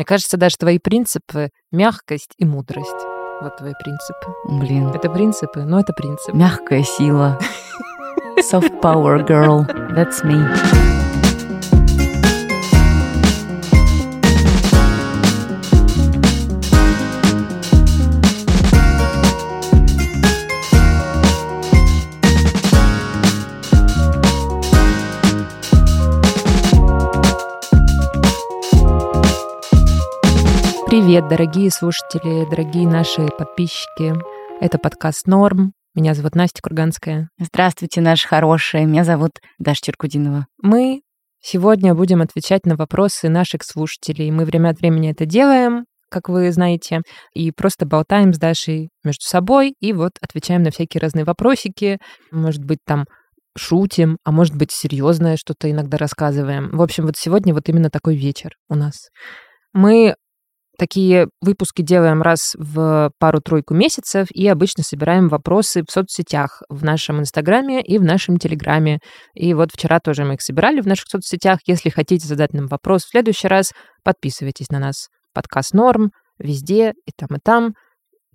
Мне кажется, даже твои принципы — мягкость и мудрость. Вот твои принципы. Блин. Это принципы, но это принципы. Мягкая сила. Soft power girl. That's me. Привет, дорогие слушатели, дорогие наши подписчики. Это подкаст «Норм». Меня зовут Настя Курганская. Здравствуйте, наши хорошие. Меня зовут Даша Черкудинова. Мы сегодня будем отвечать на вопросы наших слушателей. Мы время от времени это делаем, как вы знаете, и просто болтаем с Дашей между собой, и вот отвечаем на всякие разные вопросики. Может быть, там шутим, а может быть, серьезное что-то иногда рассказываем. В общем, вот сегодня вот именно такой вечер у нас. Мы Такие выпуски делаем раз в пару-тройку месяцев и обычно собираем вопросы в соцсетях, в нашем Инстаграме и в нашем Телеграме. И вот вчера тоже мы их собирали в наших соцсетях. Если хотите задать нам вопрос в следующий раз, подписывайтесь на нас. Подкаст «Норм» везде, и там, и там.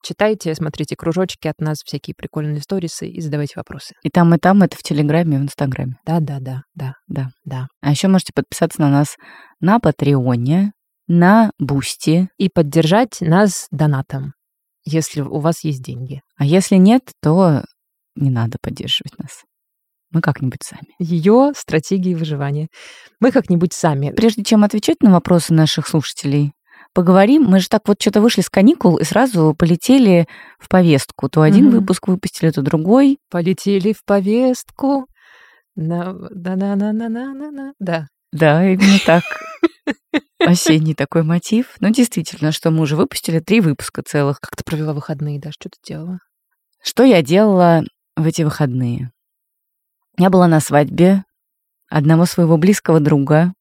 Читайте, смотрите кружочки от нас, всякие прикольные сторисы и задавайте вопросы. И там, и там это в Телеграме и в Инстаграме. Да, да, да, да, Да. да. А еще можете подписаться на нас на Patreon е, на Boosty. И поддержать нас донатом, если у вас есть деньги. А если нет, то не надо поддерживать нас. Мы как-нибудь сами. Ее стратегии выживания. Мы как-нибудь сами. Прежде чем отвечать на вопросы наших слушателей, поговорим. Мы же так вот что-то вышли с каникул и сразу полетели в повестку. То один Мгм. выпуск выпустили, то другой. Полетели в повестку. Да, на, на, на, на, на, на. Да. Да, именно так. Осенний такой мотив. Ну, действительно, что мы уже выпустили три выпуска целых. Как ты провела выходные, да? Что ты делала? Что я делала в эти выходные? Я была на свадьбе одного своего близкого друга,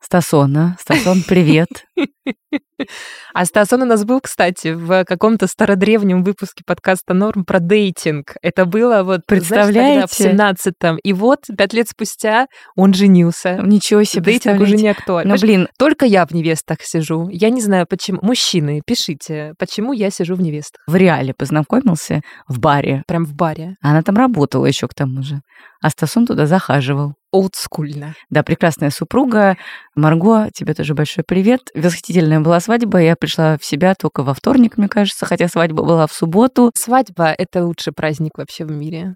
Стасона. Стасон, привет. А Стасон у нас был, кстати, в каком-то стародревнем выпуске подкаста «Норм» про дейтинг. Это было вот, Представляете? знаешь, в 17-м. И вот пять лет спустя он женился. Ничего себе, Дейтинг уже не актуален. Ну, блин, Только я в невестах сижу. Я не знаю, почему. Мужчины, пишите, почему я сижу в невестах. в реале познакомился в баре. Прям в баре. Она там работала еще к тому же. А Стасон туда захаживал. Олдскульно. Да, прекрасная супруга. Марго, тебе тоже большой привет. Восхитительная была свадьба. Я пришла в себя только во вторник, мне кажется, хотя свадьба была в субботу. Свадьба — это лучший праздник вообще в мире.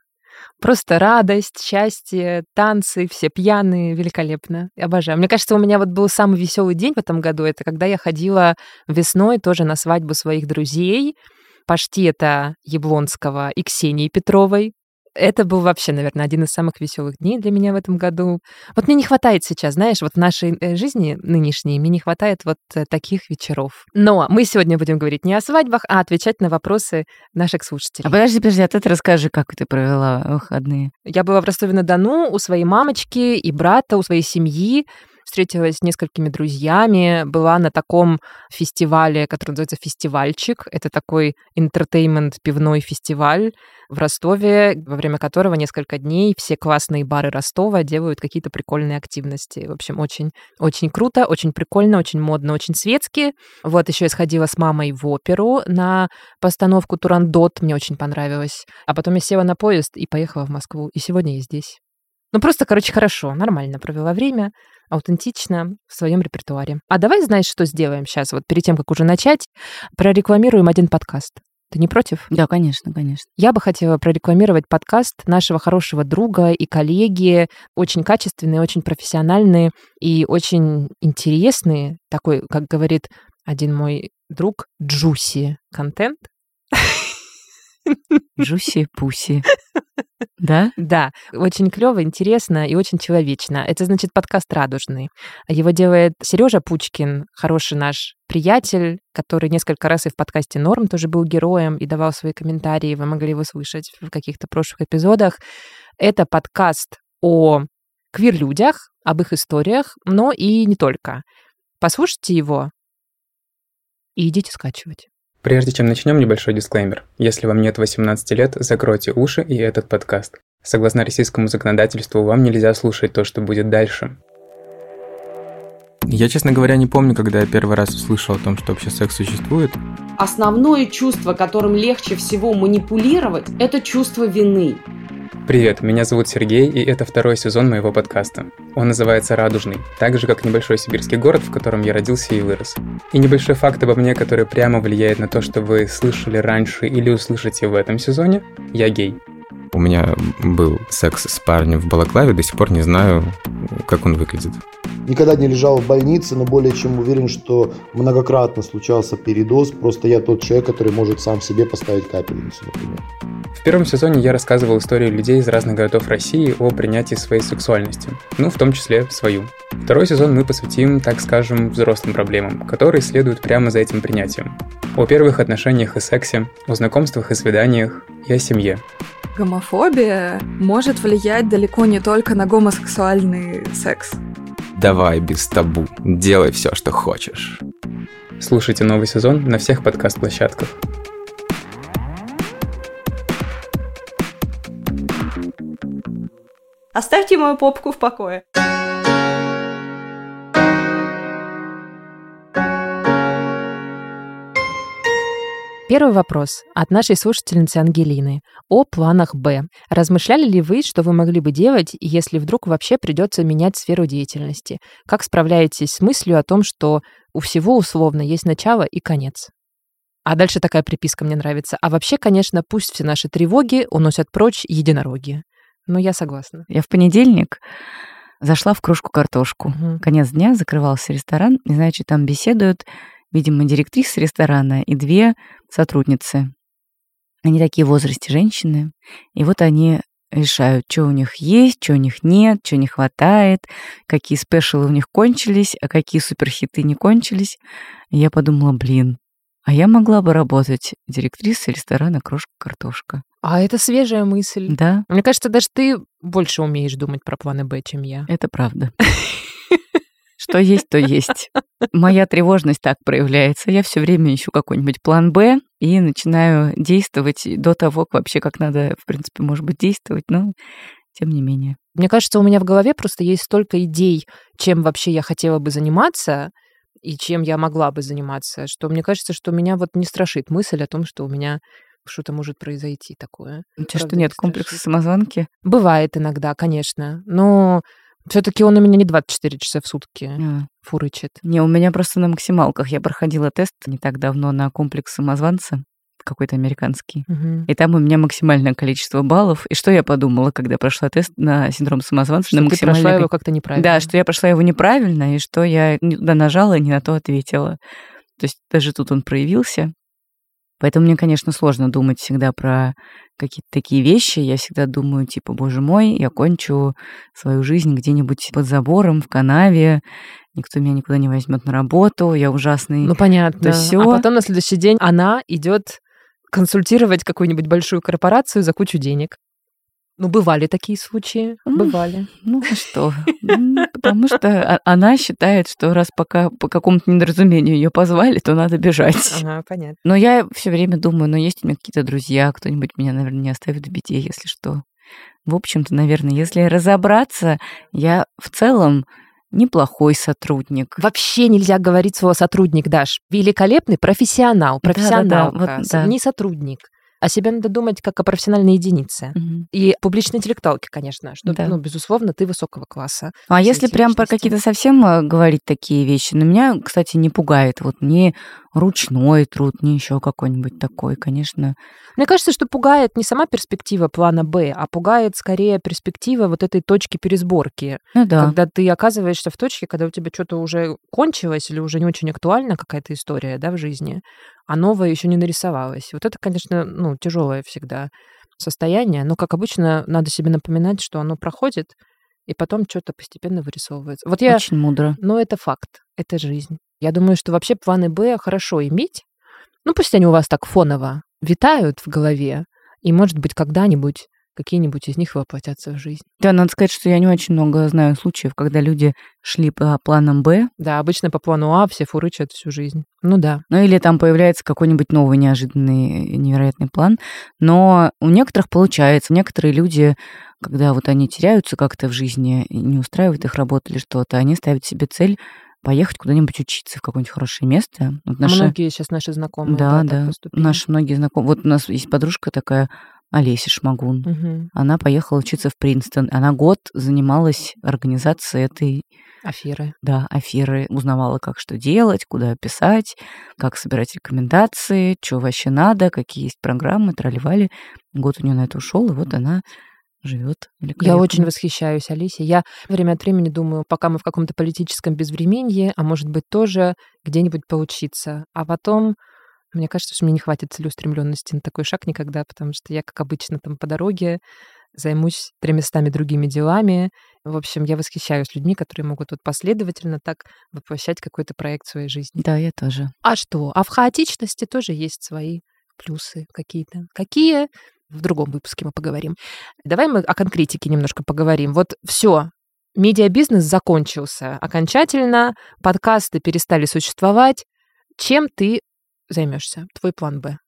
Просто радость, счастье, танцы, все пьяные, великолепно. Обожаю. Мне кажется, у меня вот был самый веселый день в этом году. Это когда я ходила весной тоже на свадьбу своих друзей, Паштета Яблонского и Ксении Петровой. Это был вообще, наверное, один из самых веселых дней для меня в этом году. Вот мне не хватает сейчас, знаешь, вот в нашей э, жизни нынешней, мне не хватает вот э, таких вечеров. Но мы сегодня будем говорить не о свадьбах, а отвечать на вопросы наших слушателей. А подожди, подожди, а ты расскажи, как ты провела выходные. Я была в Ростове-на-Дону у своей мамочки и брата, у своей семьи. Встретилась с несколькими друзьями, была на таком фестивале, который называется «Фестивальчик». Это такой интертеймент пивной фестиваль в Ростове, во время которого несколько дней все классные бары Ростова делают какие-то прикольные активности. В общем, очень, очень круто, очень прикольно, очень модно, очень светски. Вот еще я сходила с мамой в оперу на постановку «Турандот», мне очень понравилось. А потом я села на поезд и поехала в Москву. И сегодня я здесь. Ну, просто, короче, хорошо, нормально провела время, аутентично в своем репертуаре. А давай, знаешь, что сделаем сейчас, вот перед тем, как уже начать, прорекламируем один подкаст. Ты не против? Да, конечно, конечно. Я бы хотела прорекламировать подкаст нашего хорошего друга и коллеги, очень качественный, очень профессиональный и очень интересный, такой, как говорит один мой друг, джуси контент. Жуси пуси. Да? Да, очень клево, интересно и очень человечно. Это значит подкаст радужный. Его делает Сережа Пучкин, хороший наш приятель, который несколько раз и в подкасте Норм тоже был героем и давал свои комментарии. Вы могли его слышать в каких-то прошлых эпизодах. Это подкаст о квир-людях, об их историях, но и не только. Послушайте его и идите скачивать. Прежде чем начнем, небольшой дисклеймер. Если вам нет 18 лет, закройте уши и этот подкаст. Согласно российскому законодательству, вам нельзя слушать то, что будет дальше. Я, честно говоря, не помню, когда я первый раз услышал о том, что вообще секс существует. Основное чувство, которым легче всего манипулировать, это чувство вины. Привет, меня зовут Сергей, и это второй сезон моего подкаста. Он называется «Радужный», так же, как небольшой сибирский город, в котором я родился и вырос. И небольшой факт обо мне, который прямо влияет на то, что вы слышали раньше или услышите в этом сезоне – я гей. У меня был секс с парнем в балаклаве, до сих пор не знаю, как он выглядит. Никогда не лежал в больнице, но более чем уверен, что многократно случался передоз. Просто я тот человек, который может сам себе поставить капельницу, например. В первом сезоне я рассказывал истории людей из разных городов России о принятии своей сексуальности, ну, в том числе свою. Второй сезон мы посвятим, так скажем, взрослым проблемам, которые следуют прямо за этим принятием. О первых отношениях и сексе, о знакомствах и свиданиях, и о семье. Гомофобия может влиять далеко не только на гомосексуальный секс. Давай без табу, делай все, что хочешь. Слушайте новый сезон на всех подкаст-площадках. Оставьте мою попку в покое. Первый вопрос от нашей слушательницы Ангелины о планах «Б». Размышляли ли вы, что вы могли бы делать, если вдруг вообще придется менять сферу деятельности? Как справляетесь с мыслью о том, что у всего условно есть начало и конец? А дальше такая приписка мне нравится. А вообще, конечно, пусть все наши тревоги уносят прочь единороги. Ну, я согласна. Я в понедельник зашла в кружку картошку. Мгм. Конец дня, закрывался ресторан. Знаю, что там беседуют. Видимо, директриса ресторана и две сотрудницы. Они такие в возрасте женщины. И вот они решают, что у них есть, что у них нет, что не хватает, какие спешалы у них кончились, а какие суперхиты не кончились. И я подумала, блин, а я могла бы работать директрисой ресторана «Крошка-картошка». А это свежая мысль. Да, Мне кажется, даже ты больше умеешь думать про планы «Б», чем я. это правда. Что есть, то есть. Моя тревожность так проявляется. Я все время ищу какой-нибудь план «Б» и начинаю действовать до того, как вообще как надо, в принципе, может быть, действовать, но тем не менее. Мне кажется, у меня в голове просто есть столько идей, чем вообще я хотела бы заниматься и чем я могла бы заниматься, что мне кажется, что меня вот не страшит мысль о том, что у меня что-то может произойти такое. У тебя что, нет не комплекса самозванки? Бывает иногда, конечно, но все-таки он у меня не 24 часа в сутки А. фурычит. Не, у меня просто на максималках. Я проходила тест не так давно на комплекс самозванца, какой-то американский. Мгм. И там у меня максимальное количество баллов. И что я подумала, когда прошла тест на синдром самозванца? Что на ты прошла максимальное его как-то неправильно. Да, что я прошла его неправильно, и что я не туда нажала и не на то ответила. То есть даже тут он проявился. Поэтому мне, конечно, сложно думать всегда про какие-то такие вещи. Я всегда думаю, типа, боже мой, я кончу свою жизнь где-нибудь под забором, в канаве, никто меня никуда не возьмет на работу, я ужасный. Ну, понятно. Да всё. А потом на следующий день она идет консультировать какую-нибудь большую корпорацию за кучу денег. Ну, бывали такие случаи. Бывали. Ну что? Потому что она считает, что раз пока по какому-то недоразумению ее позвали, то надо бежать. Ага, понятно. Но я все время думаю, ну есть у меня какие-то друзья, кто-нибудь меня, наверное, не оставит в беде, если что. В общем-то, наверное, если разобраться, я в целом неплохой сотрудник. Вообще нельзя говорить слово сотрудник, Даш. Великолепный профессионал, профессионал. вот да. Не сотрудник. О себе надо думать как о профессиональной единице. Мгм. И публичной интеллектуалке, конечно, что, Да. ну, безусловно, ты высокого класса. А если прям про какие-то совсем э, говорить такие вещи, ну, меня, кстати, не пугает вот ни ручной труд, ни еще какой-нибудь такой, конечно. Мне кажется, что пугает не сама перспектива плана «Б», а пугает скорее перспектива вот этой точки пересборки. Ну да. Когда ты оказываешься в точке, когда у тебя что-то уже кончилось или уже не очень актуальна какая-то история да, в жизни, а новое еще не нарисовалось. Вот это, конечно, ну, тяжелое всегда состояние, но, как обычно, надо себе напоминать, что оно проходит, и потом что-то постепенно вырисовывается. Вот я... Очень мудро. Но это факт, это жизнь. Я думаю, что вообще планы «Б» хорошо иметь. Ну, пусть они у вас так фоново витают в голове, и, может быть, когда-нибудь какие-нибудь из них воплотятся в жизнь. Да, надо сказать, что я не очень много знаю случаев, когда люди шли по планам Б, Да, обычно по плану А все фурычат всю жизнь. Ну да. ну или там появляется какой-нибудь новый неожиданный невероятный план. Но у некоторых получается. Некоторые люди, когда вот они теряются как-то в жизни, не устраивает их работа или что-то, они ставят себе цель поехать куда-нибудь учиться в какое-нибудь хорошее место. Вот наши... Многие сейчас наши знакомые. Да, да. Наши многие знакомые. Вот у нас есть подружка такая, Олеся Шмагун. Угу. Она поехала учиться в Принстон. Она год занималась организацией этой Аферы. Да, аферы. Узнавала, как что делать, куда писать, как собирать рекомендации, что вообще надо, какие есть программы, тролливали. Год у нее на это ушел, и вот она живет Я очень восхищаюсь Алисе. Я время от времени думаю, пока мы в каком-то политическом безвременье, а может быть тоже где-нибудь поучиться. А потом мне кажется, что мне не хватит целеустремленности на такой шаг никогда, потому что я, как обычно, там по дороге займусь тремястами другими делами. В общем, я восхищаюсь людьми, которые могут вот последовательно так воплощать какой-то проект в своей жизни. Да, я тоже. А что? А в хаотичности тоже есть свои плюсы какие-то. Какие? В другом выпуске мы поговорим. Давай мы о конкретике немножко поговорим. Вот все, медиабизнес закончился окончательно, подкасты перестали существовать. Чем ты займешься? Твой план Б?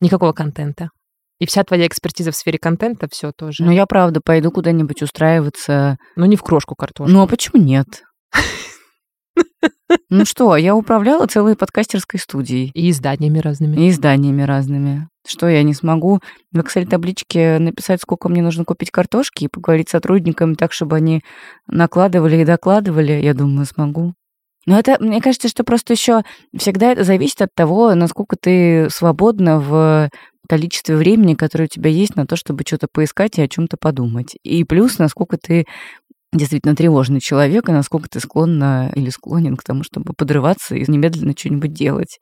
Никакого контента. И вся твоя экспертиза в сфере контента, все тоже. Ну, я правда пойду куда-нибудь устраиваться. Ну, не в крошку картошку. Ну, а почему нет? Ну что, я управляла целой подкастерской студией. И изданиями разными. И изданиями разными. Что, я не смогу в Excel-табличке написать, сколько мне нужно купить картошки и поговорить с сотрудниками так, чтобы они накладывали и докладывали? Я думаю, смогу. Но это, мне кажется, что просто еще всегда это зависит от того, насколько ты свободна в количестве времени, которое у тебя есть на то, чтобы что-то поискать и о чем-то подумать. И плюс, насколько ты действительно тревожный человек, и насколько ты склонна или склонен к тому, чтобы подрываться и немедленно что-нибудь делать.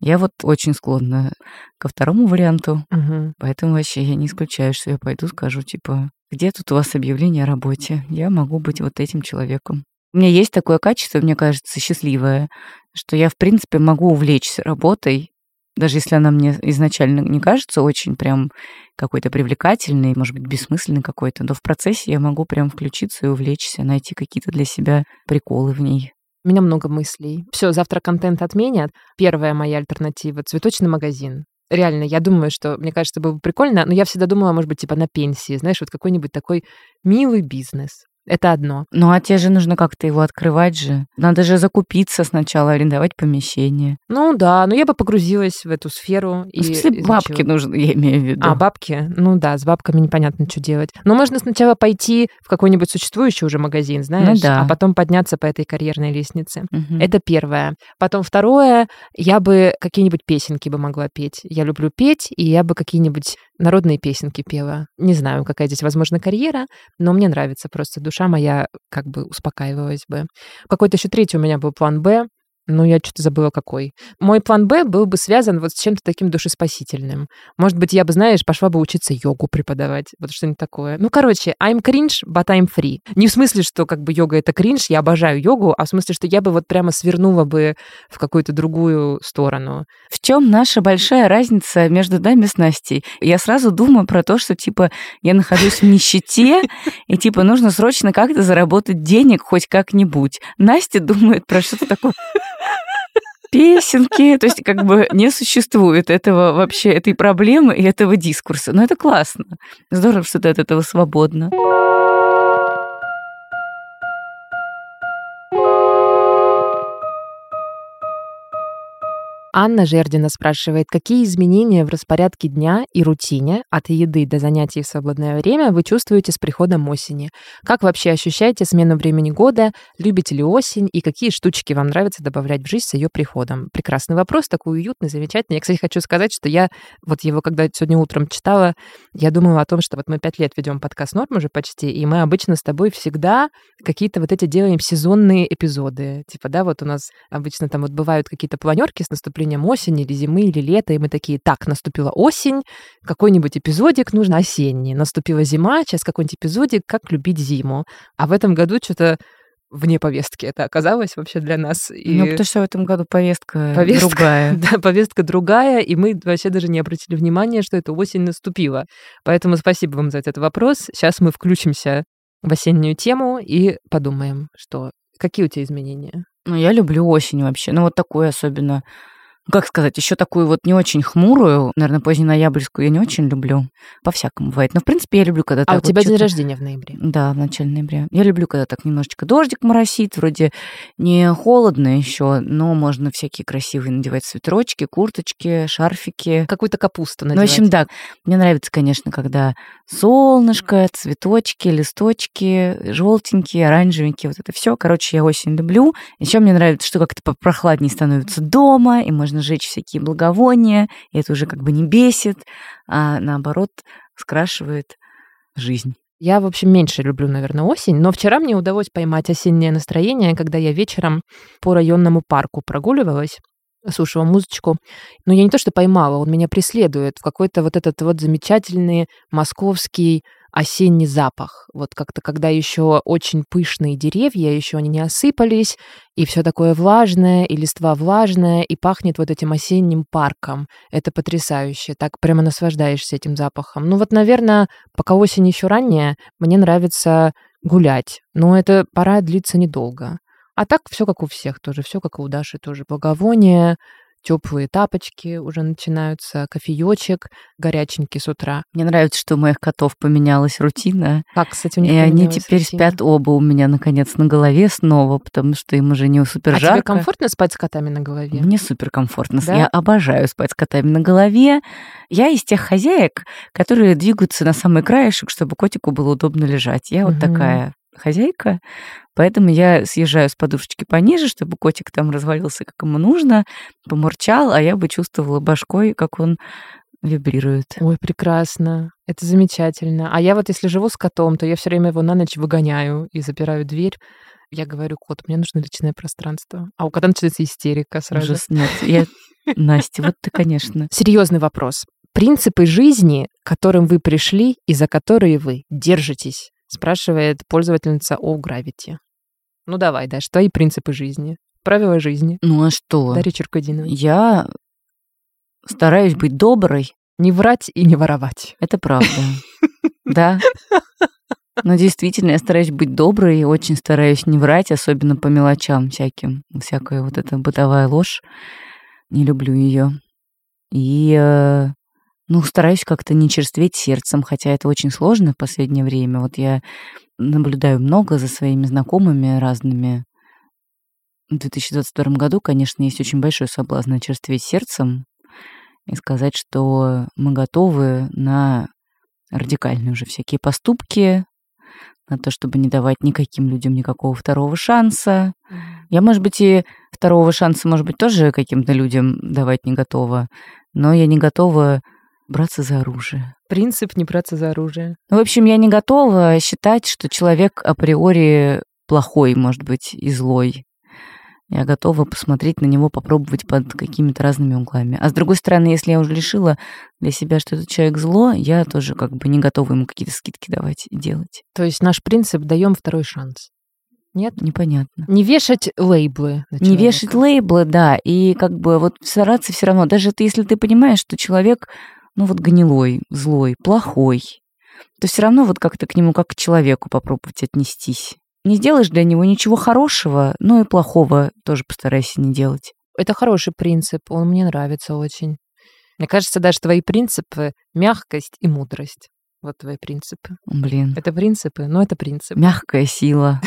Я вот очень склонна ко второму варианту, угу. поэтому вообще я не исключаю, что я пойду скажу, типа, где тут у вас объявление о работе? Я могу быть вот этим человеком. У меня есть такое качество, мне кажется, счастливое, что я, в принципе, могу увлечься работой, даже если она мне изначально не кажется очень прям какой-то привлекательной, может быть, бессмысленной какой-то, то в процессе я могу прям включиться и увлечься, найти какие-то для себя приколы в ней. У меня много мыслей. Все, завтра контент отменят. Первая моя альтернатива — цветочный магазин. Реально, я думаю, что, мне кажется, было бы прикольно, но я всегда думала, может быть, типа на пенсии, знаешь, вот какой-нибудь такой милый бизнес. Это одно. Ну, а тебе же нужно как-то его открывать же. Надо же закупиться сначала, арендовать помещение. Ну да, но я бы погрузилась в эту сферу. И в смысле, бабки нужны, я имею в виду. А, бабки? Ну да, с бабками непонятно, что делать. Но можно сначала пойти в какой-нибудь существующий уже магазин, знаешь, ну, да. а потом подняться по этой карьерной лестнице. Угу. Это первое. Потом второе, я бы какие-нибудь песенки бы могла петь. Я люблю петь, и я бы какие-нибудь народные песенки пела. Не знаю, какая здесь, возможно, карьера, но мне нравится просто душа моя как бы успокаивалась бы. Какой-то еще третий у меня был план «Б», ну, я что-то забыла, какой. Мой план «Б» был бы связан вот с чем-то таким душеспасительным. Может быть, я бы, знаешь, пошла бы учиться йогу преподавать. Вот что-нибудь такое. Ну, короче, I'm cringe, but I'm free. Не в смысле, что как бы йога — это кринж, я обожаю йогу, а в смысле, что я бы вот прямо свернула бы в какую-то другую сторону. В чем наша большая разница между нами с Настей? Я сразу думаю про то, что, типа, я нахожусь в нищете, и, типа, нужно срочно как-то заработать денег хоть как-нибудь. Настя думает про что-то такое песенки, то есть как бы не существует этого вообще, этой проблемы и этого дискурса. Но это классно. Здорово, что ты от этого свободна. Анна Жердина спрашивает, какие изменения в распорядке дня и рутине от еды до занятий в свободное время вы чувствуете с приходом осени? Как вообще ощущаете смену времени года? Любите ли осень? И какие штучки вам нравится добавлять в жизнь с ее приходом? Прекрасный вопрос, такой уютный, замечательный. Я, кстати, хочу сказать, что я вот его, когда сегодня утром читала, я думала о том, что вот мы пять лет ведем подкаст «Норм» уже почти, и мы обычно с тобой всегда какие-то вот эти делаем сезонные эпизоды. Типа, да, вот у нас обычно там вот бывают какие-то планерки с наступлением наступлением осени или зимы или лета, и мы такие, так, наступила осень, какой-нибудь эпизодик нужно осенний, наступила зима, сейчас какой-нибудь эпизодик, как любить зиму. А в этом году что-то вне повестки это оказалось вообще для нас. И... Ну, потому что в этом году повестка, повестка другая. Да, повестка другая, и мы вообще даже не обратили внимания, что эта осень наступила. Поэтому спасибо вам за этот вопрос. Сейчас мы включимся в осеннюю тему и подумаем, что какие у тебя изменения. Ну, я люблю осень вообще. Ну, вот такой особенно как сказать, еще такую вот не очень хмурую, наверное, поздненоябрьскую я не очень люблю. По-всякому бывает. Но, в принципе, я люблю, когда А так у вот тебя день рождения в ноябре. Да, в начале ноября. Я люблю, когда так немножечко дождик моросит, вроде не холодно еще, но можно всякие красивые надевать свитерочки, курточки, шарфики. Какую-то капусту Ну, в надевать. общем, да, мне нравится, конечно, когда солнышко, цветочки, листочки, желтенькие, оранжевенькие, вот это все. Короче, я осень люблю. Еще мне нравится, что как-то попрохладнее становится дома, и можно жечь всякие благовония, и это уже как бы не бесит, а наоборот скрашивает жизнь. Я, в общем, меньше люблю, наверное, осень, но вчера мне удалось поймать осеннее настроение, когда я вечером по районному парку прогуливалась, слушала музычку. Но я не то, что поймала, он меня преследует в какой-то вот этот вот замечательный московский осенний запах. Вот как-то, когда еще очень пышные деревья, еще они не осыпались, и все такое влажное, и листва влажная, и пахнет вот этим осенним парком. Это потрясающе. Так прямо наслаждаешься этим запахом. Ну вот, наверное, пока осень еще ранняя, мне нравится гулять. Но эта пора длится недолго. А так все как у всех тоже, все как и у Даши тоже. Благовония, теплые тапочки уже начинаются, кофеечек горяченький с утра. Мне нравится, что у моих котов поменялась рутина, Как, кстати, у них и они теперь рутина? спят оба у меня, наконец, на голове снова, потому что им уже не супер А тебе жарко. комфортно спать с котами на голове? Мне супер комфортно. Да? Я обожаю спать с котами на голове. Я из тех хозяек, которые двигаются на самый краешек, чтобы котику было удобно лежать. Я вот Мгм. такая хозяйка, поэтому я съезжаю с подушечки пониже, чтобы котик там развалился, как ему нужно, помурчал, а я бы чувствовала башкой, как он вибрирует. Ой, прекрасно. Это замечательно. А я вот если живу с котом, то я все время его на ночь выгоняю и запираю дверь. Я говорю, кот, мне нужно личное пространство. А у кота начинается истерика сразу. Ужас, нет. Я... Настя, вот ты, конечно. Серьезный вопрос. Принципы жизни, к которым вы пришли и за которые вы держитесь, спрашивает пользовательница о Gravity. Ну давай, да, что и принципы жизни. Правила жизни. Ну а что? Дарья Черкудинова. Я стараюсь быть доброй, Не врать и не воровать. Это правда. Да. Но действительно, я стараюсь быть доброй и очень стараюсь не врать, особенно по мелочам всяким. Всякая вот эта бытовая ложь. Не люблю ее. И, э, ну, стараюсь как-то не черстветь сердцем, хотя это очень сложно в последнее время. Вот я наблюдаю много за своими знакомыми разными. В 2022 году, конечно, есть очень большой соблазн очерстветь сердцем и сказать, что мы готовы на радикальные уже всякие поступки, на то, чтобы не давать никаким людям никакого второго шанса. Я, может быть, и второго шанса, может быть, тоже каким-то людям давать не готова, но я не готова браться за оружие. Принцип не браться за оружие. Ну, в общем, я не готова считать, что человек априори плохой, может быть, и злой. Я готова посмотреть на него, попробовать под какими-то разными углами. А с другой стороны, если я уже решила для себя, что этот человек зло, я тоже как бы не готова ему какие-то скидки давать и делать. То есть наш принцип даем второй шанс. Нет? Непонятно. Не вешать лейблы. Не вешать лейблы, да, и как бы вот стараться все равно, даже ты, если ты понимаешь, что человек, ну вот гнилой, злой, плохой, то все равно вот как-то к нему как к человеку попробовать отнестись. Не сделаешь для него ничего хорошего, но и плохого тоже постарайся не делать. Это хороший принцип, он мне нравится очень. Мне кажется, даже твои принципы — мягкость и мудрость. Вот твои принципы. Блин, Это принципы, но это принцип. мягкая сила.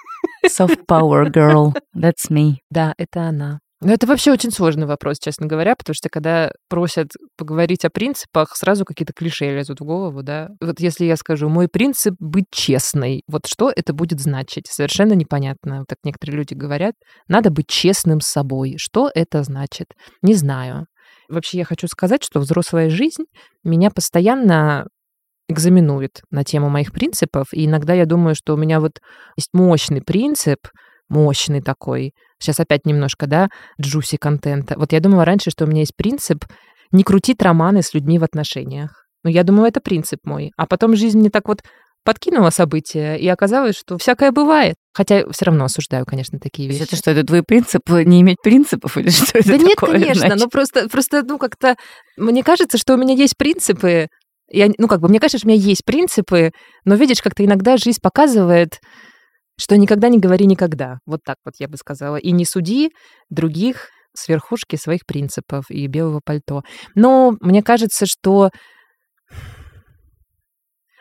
Soft power girl, that's me. Да, это она. Но это вообще очень сложный вопрос, честно говоря, потому что когда просят поговорить о принципах, сразу какие-то клише лезут в голову, да. Вот если я скажу, мой принцип — быть честной, вот что это будет значить? Совершенно непонятно. Так некоторые люди говорят, надо быть честным с собой. Что это значит? Не знаю. Вообще я хочу сказать, что взрослая жизнь меня постоянно экзаменует на тему моих принципов, и иногда я думаю, что у меня вот есть мощный принцип, мощный такой, сейчас опять немножко, да, джуси контента. Вот я думала раньше, что у меня есть принцип не крутить романы с людьми в отношениях. Ну, я думала, это принцип мой. А потом жизнь мне так вот подкинула события, и оказалось, что всякое бывает. Хотя все равно осуждаю, конечно, такие вещи. это что, это твой принцип не иметь принципов или что это Да нет, такое, конечно, значит? но просто, просто, ну, как-то мне кажется, что у меня есть принципы, я, ну, как бы, мне кажется, что у меня есть принципы, но, видишь, как-то иногда жизнь показывает, что никогда не говори никогда. Вот так вот я бы сказала. И не суди других с верхушки своих принципов и белого пальто. Но мне кажется, что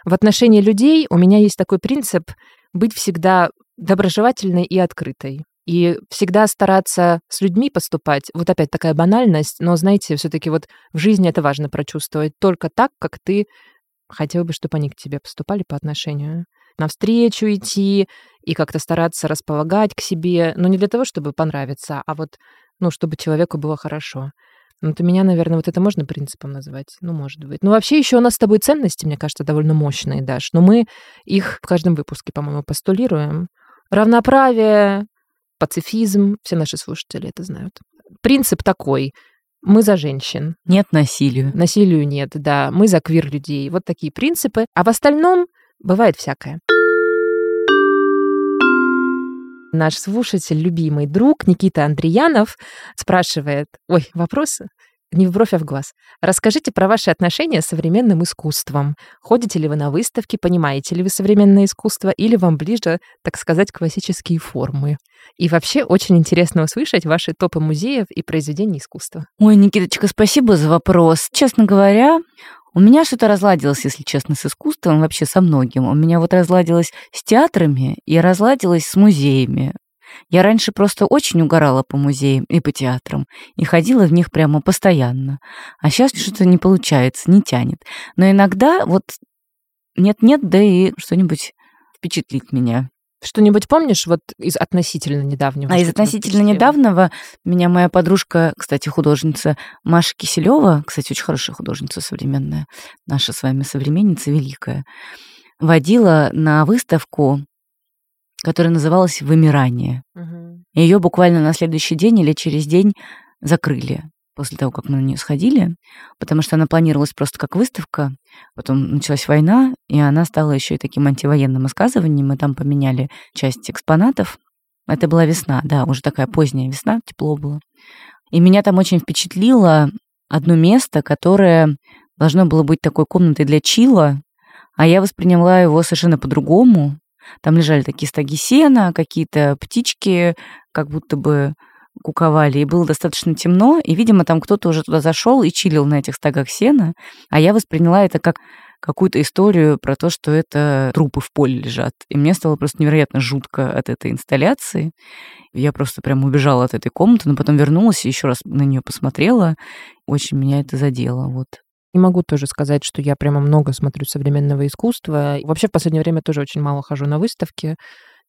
в отношении людей у меня есть такой принцип быть всегда доброжелательной и открытой. И всегда стараться с людьми поступать. Вот опять такая банальность, но, знаете, все таки вот в жизни это важно прочувствовать только так, как ты хотел бы, чтобы они к тебе поступали по отношению. Навстречу идти и как-то стараться располагать к себе, но не для того, чтобы понравиться, а вот, ну, чтобы человеку было хорошо. Вот у меня, наверное, вот это можно принципом назвать. Ну, может быть. Ну, вообще еще у нас с тобой ценности, мне кажется, довольно мощные, Даш. Но мы их в каждом выпуске, по-моему, постулируем. Равноправие, пацифизм. Все наши слушатели это знают. Принцип такой. Мы за женщин. Нет насилию. Насилию нет, да. Мы за квир-людей. Вот такие принципы. А в остальном бывает всякое. Наш слушатель, любимый друг Никита Андреянов спрашивает, ой, вопросы? Не в бровь, а в глаз. Расскажите про ваши отношения с современным искусством. Ходите ли вы на выставки, понимаете ли вы современное искусство, или вам ближе, так сказать, классические формы? И вообще очень интересно услышать ваши топы музеев и произведений искусства. Ой, Никиточка, спасибо за вопрос. Честно говоря, у меня что-то разладилось, если честно, с искусством, вообще со многим. У меня вот разладилось с театрами и разладилось с музеями. Я раньше просто очень угорала по музеям и по театрам и ходила в них прямо постоянно. А сейчас что-то не получается, не тянет. Но иногда вот нет-нет, да и что-нибудь впечатлит меня. Что-нибудь помнишь вот из относительно недавнего? А из относительно недавнего меня моя подружка, кстати, художница Маша Киселева, кстати, очень хорошая художница современная, наша с вами современница великая, водила на выставку, которая называлась «Вымирание». Угу. Ее буквально на следующий день или через день закрыли после того, как мы на нее сходили, потому что она планировалась просто как выставка, потом началась война, и она стала еще и таким антивоенным высказыванием, мы там поменяли часть экспонатов. Это была весна, да, уже такая поздняя весна, тепло было. И меня там очень впечатлило одно место, которое должно было быть такой комнатой для чила, а я восприняла его совершенно по-другому. Там лежали такие стаги сена, какие-то птички, как будто бы куковали, и было достаточно темно, и, видимо, там кто-то уже туда зашел и чилил на этих стагах сена, а я восприняла это как какую-то историю про то, что это трупы в поле лежат. И мне стало просто невероятно жутко от этой инсталляции. Я просто прям убежала от этой комнаты, но потом вернулась и еще раз на нее посмотрела. Очень меня это задело. Вот. Не могу тоже сказать, что я прямо много смотрю современного искусства. Вообще в последнее время тоже очень мало хожу на выставки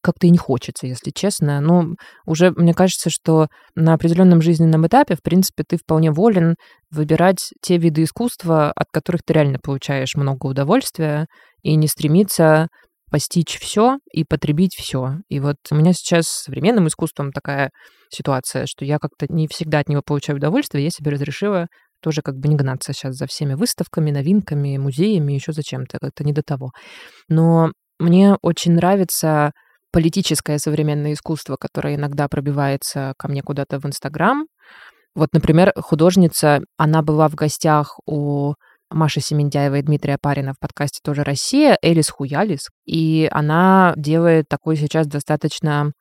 как-то и не хочется, если честно. Но уже мне кажется, что на определенном жизненном этапе, в принципе, ты вполне волен выбирать те виды искусства, от которых ты реально получаешь много удовольствия, и не стремиться постичь все и потребить все. И вот у меня сейчас с современным искусством такая ситуация, что я как-то не всегда от него получаю удовольствие, я себе разрешила тоже как бы не гнаться сейчас за всеми выставками, новинками, музеями, еще зачем-то, как-то не до того. Но мне очень нравится политическое современное искусство, которое иногда пробивается ко мне куда-то в Инстаграм. Вот, например, художница, она была в гостях у Маши Семендяева и Дмитрия Парина в подкасте «Тоже Россия», Элис Хуялис, и она делает такой сейчас достаточно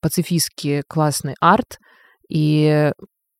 пацифистский классный арт, и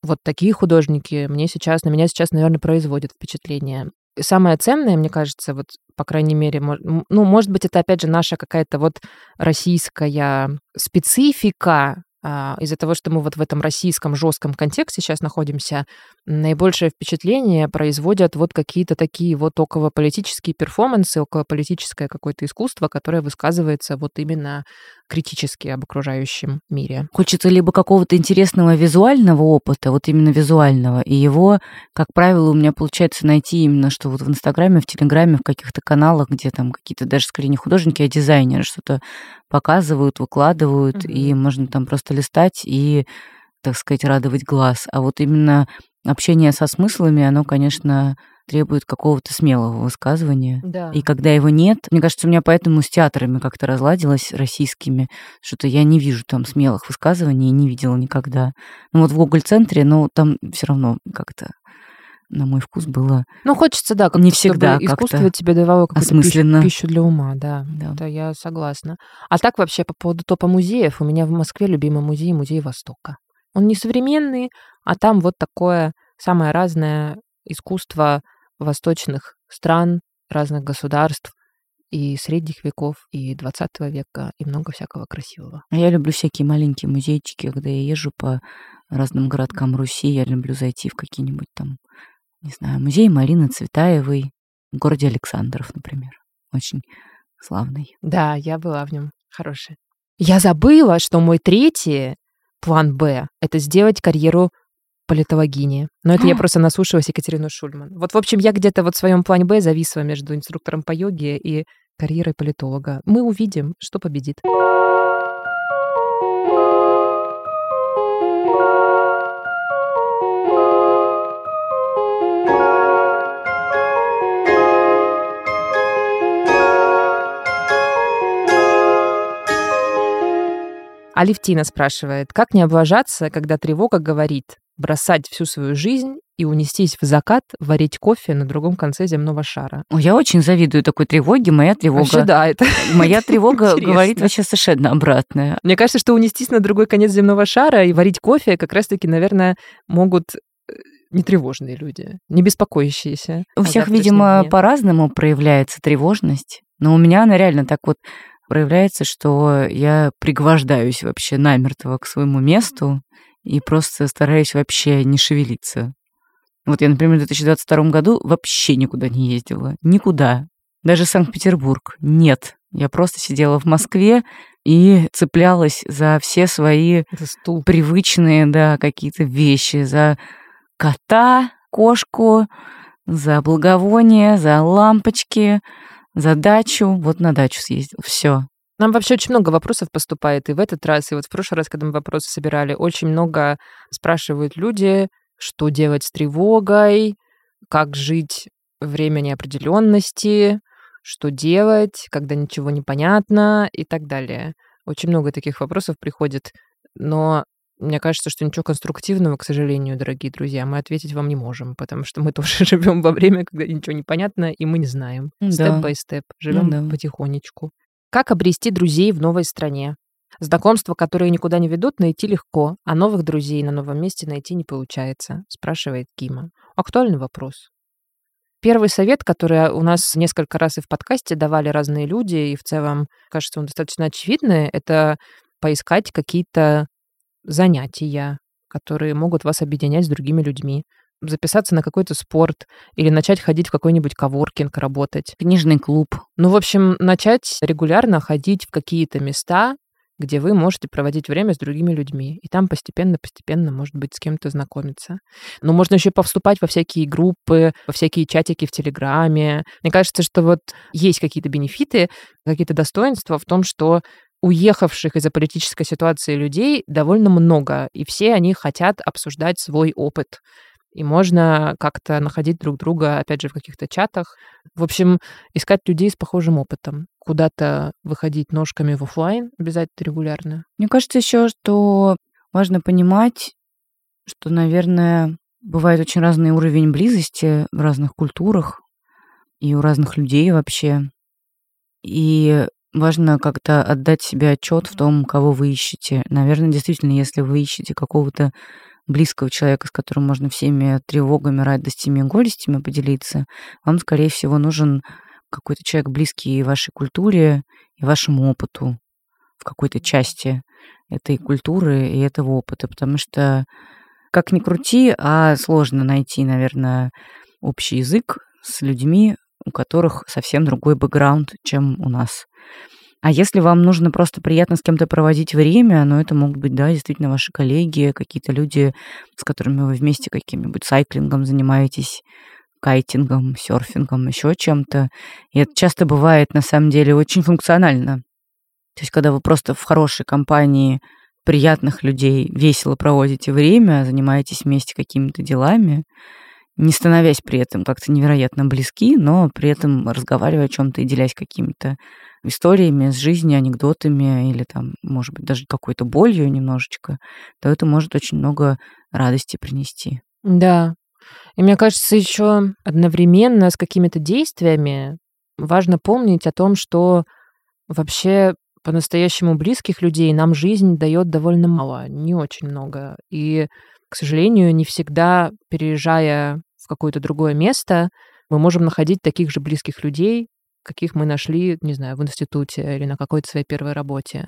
вот такие художники мне сейчас, на меня сейчас, наверное, производят впечатление. Самое ценное, мне кажется, вот, по крайней мере, ну, может быть, это, опять же, наша какая-то вот российская специфика, а, из-за того, что мы вот в этом российском жестком контексте сейчас находимся, наибольшее впечатление производят вот какие-то такие вот околополитические перформансы, околополитическое какое-то искусство, которое высказывается вот именно критически об окружающем мире. Хочется либо какого-то интересного визуального опыта, вот именно визуального, и его, как правило, у меня получается найти именно что вот в Инстаграме, в Телеграме, в каких-то каналах, где там какие-то даже скорее не художники, а дизайнеры что-то показывают, выкладывают, mm-hmm. и можно там просто листать и, так сказать, радовать глаз. А вот именно общение со смыслами, оно, конечно, требует какого-то смелого высказывания. Да. И когда его нет, мне кажется, у меня поэтому с театрами как-то разладилось российскими, что-то я не вижу там смелых высказываний, не видела никогда. Ну вот в Google-центре, но там все равно как-то на мой вкус было. Ну, хочется, да, как не всегда искусство тебе давало какую-то осмысленно. Пищу, пищу для ума, да. да. Да, я согласна. А так вообще по поводу топа музеев, у меня в Москве любимый музей, музей Востока. Он не современный, А там вот такое самое разное искусство восточных стран, разных государств, и средних веков, и 20 века, и много всякого красивого. А Я люблю всякие маленькие музейчики, когда я езжу по разным городкам Руси, я люблю зайти в какие-нибудь там, не знаю, музей Марины Цветаевой в городе Александров, например. Очень славный. Да, я была в нем. Хороший. Я забыла, что мой третий план Б — это сделать карьеру политологини. Но это я просто наслушалась Екатерину Шульман. Вот, в общем, я где-то вот в своем плане Б зависла между инструктором по йоге и карьерой политолога. Мы увидим, что победит. Алевтина спрашивает, как не облажаться, когда тревога говорит бросать всю свою жизнь и унестись в закат, варить кофе на другом конце земного шара. Я очень завидую такой тревоге. Моя тревога... Вообще, да, это Моя тревога интересно. говорит вообще совершенно обратное. Мне кажется, что унестись на другой конец земного шара и варить кофе как раз-таки, наверное, могут э, нетревожные люди, не беспокоящиеся. У всех, видимо, по-разному проявляется тревожность. Но у меня она реально так вот проявляется, что я пригвождаюсь вообще намертво к своему месту и просто стараюсь вообще не шевелиться. Вот я, например, в 2022 году вообще никуда не ездила. Никуда. Даже Санкт-Петербург. Нет. Я просто сидела в Москве и цеплялась за все свои стул. привычные, да, какие-то вещи. За кота, кошку, за благовоние, за лампочки, за дачу. Вот на дачу съездил. Все. Нам вообще очень много вопросов поступает и в этот раз, и вот в прошлый раз, когда мы вопросы собирали, очень много спрашивают люди, что делать с тревогой, как жить время неопределенности, что делать, когда ничего не понятно и так далее. Очень много таких вопросов приходит, но мне кажется, что ничего конструктивного, к сожалению, дорогие друзья, мы ответить вам не можем, потому что мы тоже живем во время, когда ничего не понятно, и мы не знаем. Да. Step-by-step. Живем да. потихонечку. Как обрести друзей в новой стране? Знакомства, которые никуда не ведут, найти легко, а новых друзей на новом месте найти не получается, спрашивает Кима. Актуальный вопрос. Первый совет, который у нас несколько раз и в подкасте давали разные люди, и в целом, кажется, он достаточно очевидный, это поискать какие-то занятия, которые могут вас объединять с другими людьми. Записаться на какой-то спорт или начать ходить в какой-нибудь коворкинг, работать. Книжный клуб. Ну, в общем, начать регулярно ходить в какие-то места, где вы можете проводить время с другими людьми. И там постепенно-постепенно, может быть, с кем-то знакомиться. Но можно еще повступать во всякие группы, во всякие чатики в Телеграме. Мне кажется, что вот есть какие-то бенефиты, какие-то достоинства в том, что уехавших из-за политической ситуации людей довольно много, и все они хотят обсуждать свой опыт. И можно как-то находить друг друга, опять же, в каких-то чатах. В общем, искать людей с похожим опытом. Куда-то выходить ножками в офлайн обязательно регулярно. Мне кажется еще, что важно понимать, что, наверное, бывает очень разный уровень близости в разных культурах и у разных людей вообще. И важно как-то отдать себе отчет в том, кого вы ищете. Наверное, действительно, если вы ищете какого-то близкого человека, с которым можно всеми тревогами, радостями и горестями поделиться, вам, скорее всего, нужен какой-то человек близкий вашей культуре, и вашему опыту в какой-то части этой культуры и этого опыта, потому что как ни крути, а сложно найти, наверное, общий язык с людьми, у которых совсем другой бэкграунд, чем у нас. А если вам нужно просто приятно с кем-то проводить время, ну, это могут быть, да, действительно ваши коллеги, какие-то люди, с которыми вы вместе каким-нибудь сайклингом занимаетесь, кайтингом, серфингом, еще чем-то. И это часто бывает, на самом деле, очень функционально. То есть, когда вы просто в хорошей компании приятных людей весело проводите время, занимаетесь вместе какими-то делами, не становясь при этом как-то невероятно близки, но при этом разговаривая о чем-то и делясь какими-то историями с жизни, анекдотами или там, может быть, даже какой-то болью немножечко, то это может очень много радости принести. Да. И мне кажется, еще одновременно с какими-то действиями важно помнить о том, что вообще по-настоящему близких людей нам жизнь дает довольно мало, не очень много. И, к сожалению, не всегда, переезжая в какое-то другое место, мы можем находить таких же близких людей, каких мы нашли, не знаю, в институте или на какой-то своей первой работе.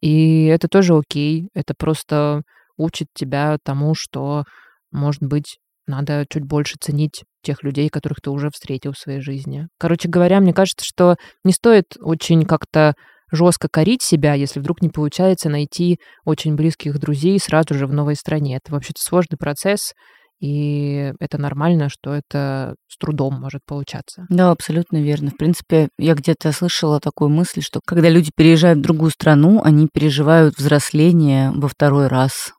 И это тоже окей. Это просто учит тебя тому, что, может быть, надо чуть больше ценить тех людей, которых ты уже встретил в своей жизни. Короче говоря, мне кажется, что не стоит очень как-то жестко корить себя, если вдруг не получается найти очень близких друзей сразу же в новой стране. Это вообще-то сложный процесс, и это нормально, что это с трудом может получаться. Да, абсолютно верно. В принципе, я где-то слышала такую мысль, что когда люди переезжают в другую страну, они переживают взросление во второй раз,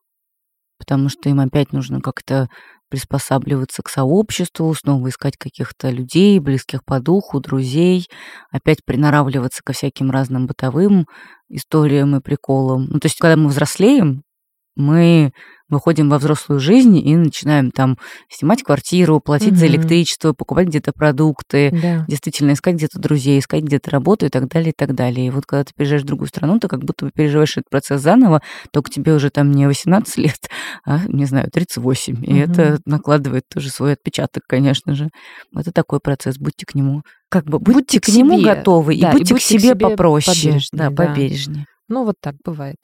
потому что им опять нужно как-то приспосабливаться к сообществу, снова искать каких-то людей, близких по духу, друзей, опять приноравливаться ко всяким разным бытовым историям и приколам. Ну, то есть, когда мы взрослеем, мы выходим во взрослую жизнь и начинаем там снимать квартиру, платить угу. за электричество, покупать где-то продукты, да. действительно искать где-то друзей, искать где-то работу и так далее, и так далее. И вот когда ты переезжаешь в другую страну, ты как будто бы переживаешь этот процесс заново, только тебе уже там не 18 лет, а, не знаю, 38. И угу. это накладывает тоже свой отпечаток, конечно же. Это такой процесс, будьте к нему как бы будьте, будьте к, к нему себе. готовы да, и, будьте и будьте к себе, к себе попроще, побережнее, да, да, побережнее. Ну вот так бывает.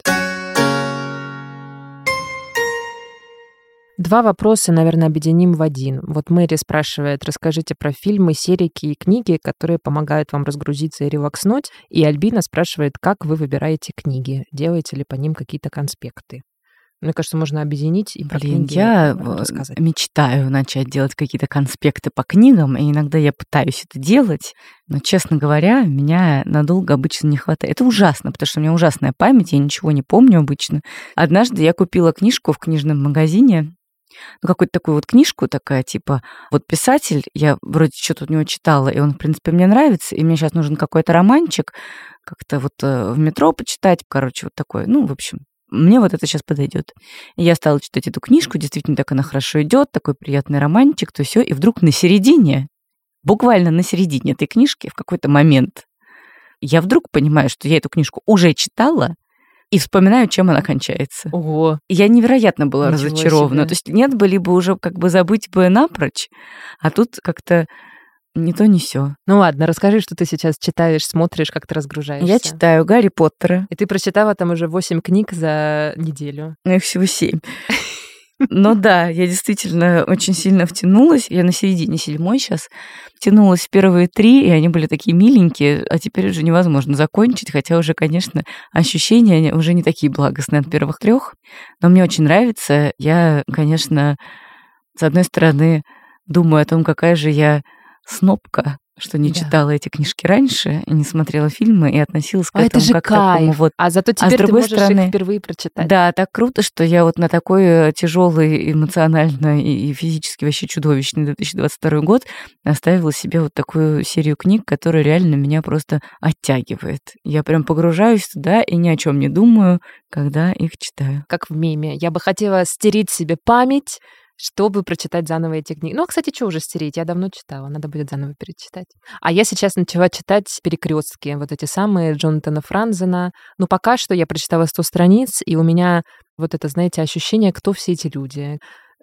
Два вопроса, наверное, объединим в один. Вот Мэри спрашивает, расскажите про фильмы, серики и книги, которые помогают вам разгрузиться и релакснуть. И Альбина спрашивает, как вы выбираете книги? Делаете ли по ним какие-то конспекты? Мне кажется, можно объединить и про Блин, книги я рассказать. мечтаю начать делать какие-то конспекты по книгам, и иногда я пытаюсь это делать, но, честно говоря, меня надолго обычно не хватает. Это ужасно, потому что у меня ужасная память, я ничего не помню обычно. Однажды я купила книжку в книжном магазине, ну, какую-то такую вот книжку такая, типа, вот писатель, я вроде что-то у него читала, и он, в принципе, мне нравится, и мне сейчас нужен какой-то романчик, как-то вот э, в метро почитать, короче, вот такой, ну, в общем, мне вот это сейчас подойдет. И я стала читать эту книжку, действительно так она хорошо идет, такой приятный романчик, то все, и вдруг на середине, буквально на середине этой книжки, в какой-то момент, я вдруг понимаю, что я эту книжку уже читала, и вспоминаю, чем она кончается. Ого. Я невероятно была Ничего разочарована. Себе. То есть нет бы либо уже как бы забыть бы напрочь, а тут как-то не то, не все. Ну ладно, расскажи, что ты сейчас читаешь, смотришь, как ты разгружаешься. Я читаю Гарри Поттера. И ты прочитала там уже 8 книг за неделю. Ну, их всего 7. Но да, я действительно очень сильно втянулась. Я на середине седьмой сейчас. Втянулась в первые три, и они были такие миленькие, а теперь уже невозможно закончить, хотя уже, конечно, ощущения уже не такие благостные от первых трех. Но мне очень нравится. Я, конечно, с одной стороны, думаю о том, какая же я снопка, что не да. читала эти книжки раньше, не смотрела фильмы, и относилась к а этому это же как кайф. к такому вот. А зато теперь а с другой ты можешь стороны, их впервые прочитать. Да, так круто, что я вот на такой э, тяжелый эмоционально и, и физически вообще чудовищный 2022 год оставила себе вот такую серию книг, которая реально меня просто оттягивает. Я прям погружаюсь туда и ни о чем не думаю, когда их читаю. Как в меме. Я бы хотела стереть себе память, чтобы прочитать заново эти книги. Ну, а, кстати, что уже стереть? Я давно читала, надо будет заново перечитать. А я сейчас начала читать перекрестки, вот эти самые Джонатана Франзена. Ну, пока что я прочитала 100 страниц, и у меня вот это, знаете, ощущение, кто все эти люди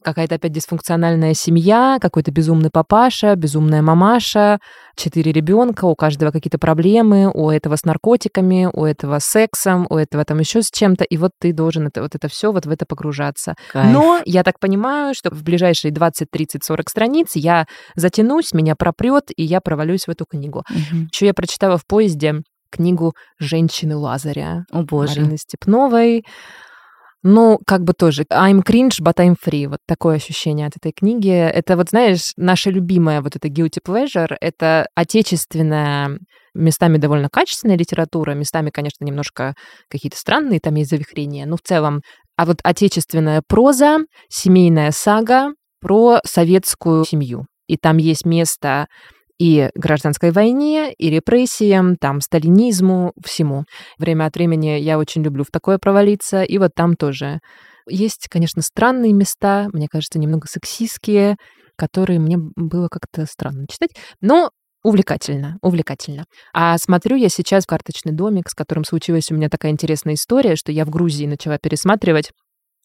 какая-то опять дисфункциональная семья, какой-то безумный папаша, безумная мамаша, четыре ребенка, у каждого какие-то проблемы, у этого с наркотиками, у этого с сексом, у этого там еще с чем-то, и вот ты должен это, вот это все вот в это погружаться. Кайф. Но я так понимаю, что в ближайшие 20, 30, 40 страниц я затянусь, меня пропрет, и я провалюсь в эту книгу. Угу. Еще я прочитала в поезде книгу «Женщины Лазаря» О, боже. Марины Степновой. Ну, как бы тоже. I'm cringe, but I'm free. Вот такое ощущение от этой книги. Это вот, знаешь, наша любимая вот эта guilty pleasure. Это отечественная местами довольно качественная литература, местами, конечно, немножко какие-то странные, там есть завихрения, но в целом. А вот отечественная проза, семейная сага про советскую семью. И там есть место и гражданской войне, и репрессиям, там, сталинизму, всему. Время от времени я очень люблю в такое провалиться, и вот там тоже. Есть, конечно, странные места, мне кажется, немного сексистские, которые мне было как-то странно читать, но Увлекательно, увлекательно. А смотрю я сейчас «Карточный домик», с которым случилась у меня такая интересная история, что я в Грузии начала пересматривать.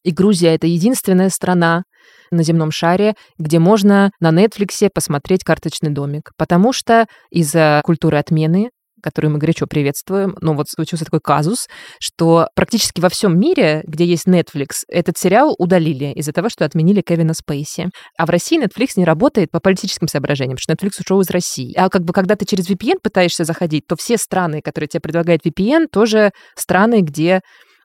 И Грузия — это единственная страна на земном шаре, где можно на Нетфликсе посмотреть «Карточный домик». Потому что из-за культуры отмены которую мы горячо приветствуем, но вот случился такой казус, что практически во всем мире, где есть Netflix, этот сериал удалили из-за того, что отменили Кевина Спейси. А в России Netflix не работает по политическим соображениям, потому что Netflix ушел из России. А как бы когда ты через VPN пытаешься заходить, то все страны, которые тебе предлагают VPN, тоже страны, где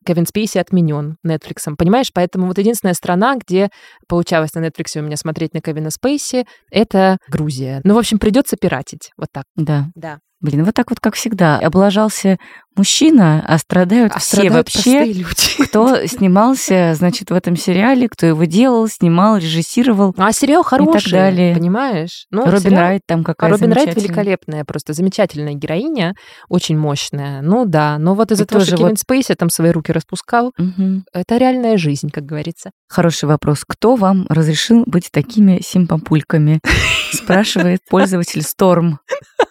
Кевин Спейси отменен Netflix. Понимаешь? Поэтому вот единственная страна, где получалось на Netflix у меня смотреть на Кевина Спейси, это Грузия. Ну, в общем, придется пиратить. Вот так. Да. Да. Блин, вот так вот, как всегда, облажался мужчина, а страдают А все страдают вообще, люди. кто снимался, значит, в этом сериале, кто его делал, снимал, режиссировал. А сериал хороший, далее. понимаешь? Ну, Робин сериал- Райт там А какая Робин Райт великолепная, просто замечательная героиня, очень мощная. Ну да, но вот из-за И того, что Кевин вот- Спейси там свои руки распускал, Мгм. это реальная жизнь, как говорится. Хороший вопрос. Кто вам разрешил быть такими симпампульками? Спрашивает пользователь Storm.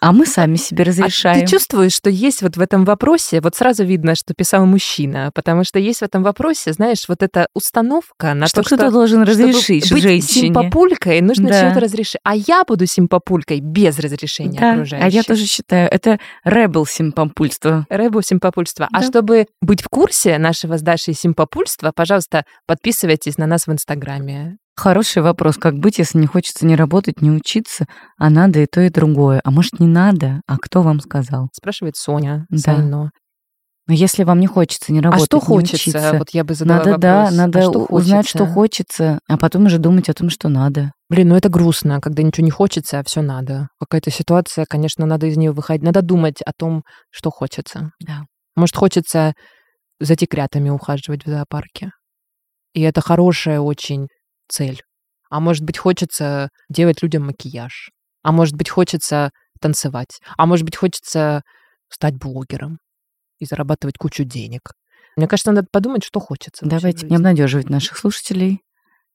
А мы сами себе А разрешаем. ты чувствуешь, что есть вот в этом вопросе, вот сразу видно, что писал мужчина, потому что есть в этом вопросе, знаешь, вот эта установка на что то, что кто-то должен разрешить чтобы быть женщине. симпапулькой, нужно Да. чего-то разрешить. А я буду симпапулькой без разрешения Да, окружающих. а я тоже считаю, это ребел симпампульство. Рэбу симпапульства. А Да. чтобы быть в курсе нашего с Дашей симпапульства, пожалуйста, подписывайтесь на нас в Инстаграме. Хороший вопрос, как быть, если не хочется ни работать, ни учиться, а надо и то, и другое. А может, не надо? А кто вам сказал? Спрашивает Соня Да. Сайно. Но если вам не хочется ни А работать, что ни хочется? учиться, Вот я бы задала надо, вопрос. да, А надо что узнать, что хочется? хочется, а потом уже думать о том, что надо. Блин, ну это грустно, когда ничего не хочется, а все надо. Какая-то ситуация, конечно, надо из нее выходить. Надо думать о том, что хочется. Да. Может, хочется за тигрятами ухаживать в зоопарке. И это хорошая очень цель. А может быть, хочется делать людям макияж. А может быть, хочется танцевать. А может быть, хочется стать блогером и зарабатывать кучу денег. Мне кажется, надо подумать, что хочется. Давайте не обнадеживать наших слушателей.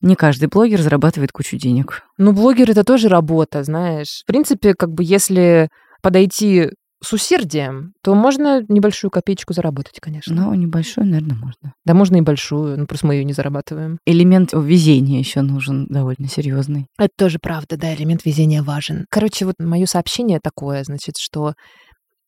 Не каждый блогер зарабатывает кучу денег. Ну, блогер это тоже работа, знаешь. В принципе, как бы если подойти с усердием, то можно небольшую копеечку заработать, конечно. Но небольшой, наверное, можно. Да можно и большую, ну просто мы ее не зарабатываем. Элемент везения еще нужен довольно серьезный. Это тоже правда, да, элемент везения важен. Короче, вот мое сообщение такое, значит, что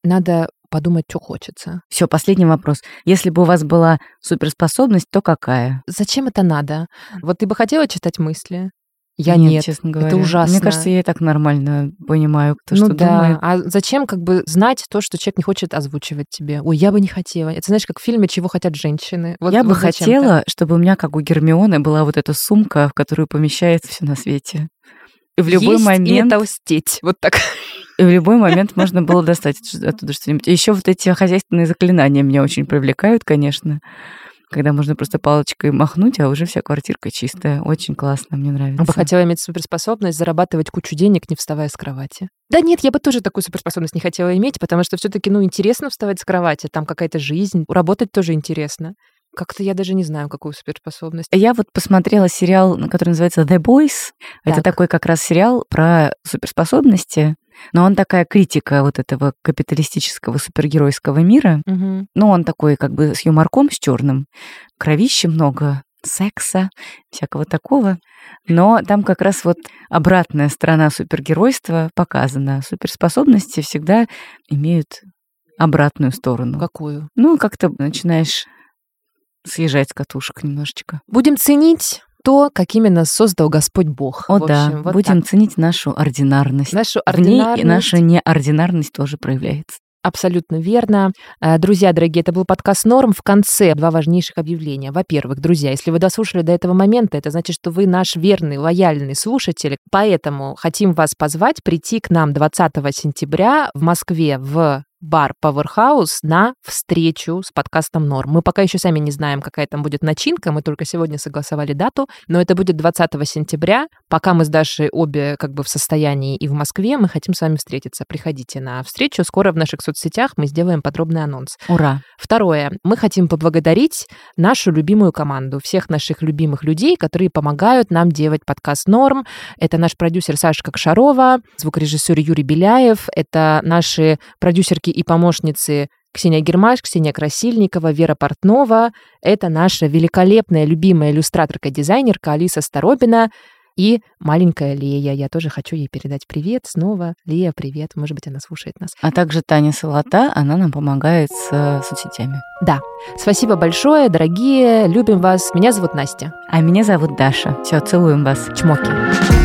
надо подумать, что хочется. Все, последний вопрос. Если бы у вас была суперспособность, то какая? Зачем это надо? Вот ты бы хотела читать мысли? Я нет, нет. честно говоря. ужасно. Мне кажется, я и так нормально понимаю, кто ну что да. думает. А зачем как бы знать то, что человек не хочет озвучивать тебе? Ой, я бы не хотела. Это знаешь, как в фильме «Чего хотят женщины». Вот- я вот бы хотела, чтобы у меня, как у Гермионы, была вот эта сумка, в которую помещается все на свете. И в любой Есть момент, толстеть. Вот так. и в любой момент можно было достать оттуда что-нибудь. Еще вот эти хозяйственные заклинания меня очень привлекают, конечно. Когда можно просто палочкой махнуть, а уже вся квартирка чистая. Очень классно, мне нравится. Я бы хотела иметь суперспособность зарабатывать кучу денег, не вставая с кровати. Да нет, я бы тоже такую суперспособность не хотела иметь, потому что все таки ну, интересно вставать с кровати, там какая-то жизнь, работать тоже интересно. Как-то я даже не знаю, какую суперспособность. Я вот посмотрела сериал, который называется The Boys. Это Так. такой как раз сериал про суперспособности, но он такая критика вот этого капиталистического супергеройского мира. Мгм. Ну, он такой как бы с юморком, с черным. Кровище много, секса, всякого такого. Но там как раз вот обратная сторона супергеройства показана. Суперспособности всегда имеют обратную сторону. Какую? Ну, как-то начинаешь съезжать с катушек немножечко. Будем ценить то, как именно создал Господь Бог. О В да, общем, вот будем так. ценить нашу ординарность. Нашу В ней и ординарность. наша неординарность тоже проявляется. Абсолютно верно. Э, Друзья, дорогие, это был подкаст «Норм». В конце два важнейших объявления. Во-первых, друзья, если вы дослушали до этого момента, это значит, что вы наш верный, лояльный слушатель. Поэтому хотим вас позвать прийти к нам 20 сентября в Москве в бар Powerhouse на встречу с подкастом Норм. Мы пока еще сами не знаем, какая там будет начинка, мы только сегодня согласовали дату, но это будет 20 сентября. Пока мы с Дашей обе как бы в состоянии и в Москве, мы хотим с вами встретиться. Приходите на встречу. Скоро в наших соцсетях мы сделаем подробный анонс. Ура! Второе. Мы хотим поблагодарить нашу любимую команду, всех наших любимых людей, которые помогают нам делать подкаст «Норм». Это наш продюсер Саша Кокшарова, звукорежиссер Юрий Беляев, это наши продюсерки и помощницы Ксения Гермаш, Ксения Красильникова, Вера Портнова. Это наша великолепная, любимая иллюстраторка-дизайнерка Алиса Старобина и маленькая Лея. Я тоже хочу ей передать привет снова. Лея, привет. Может быть, она слушает нас. А также Таня Солота, она нам помогает с э, соцсетями. Да. Спасибо большое, дорогие. Любим вас. Меня зовут Настя. А меня зовут Даша. Все, целуем вас. Чмоки.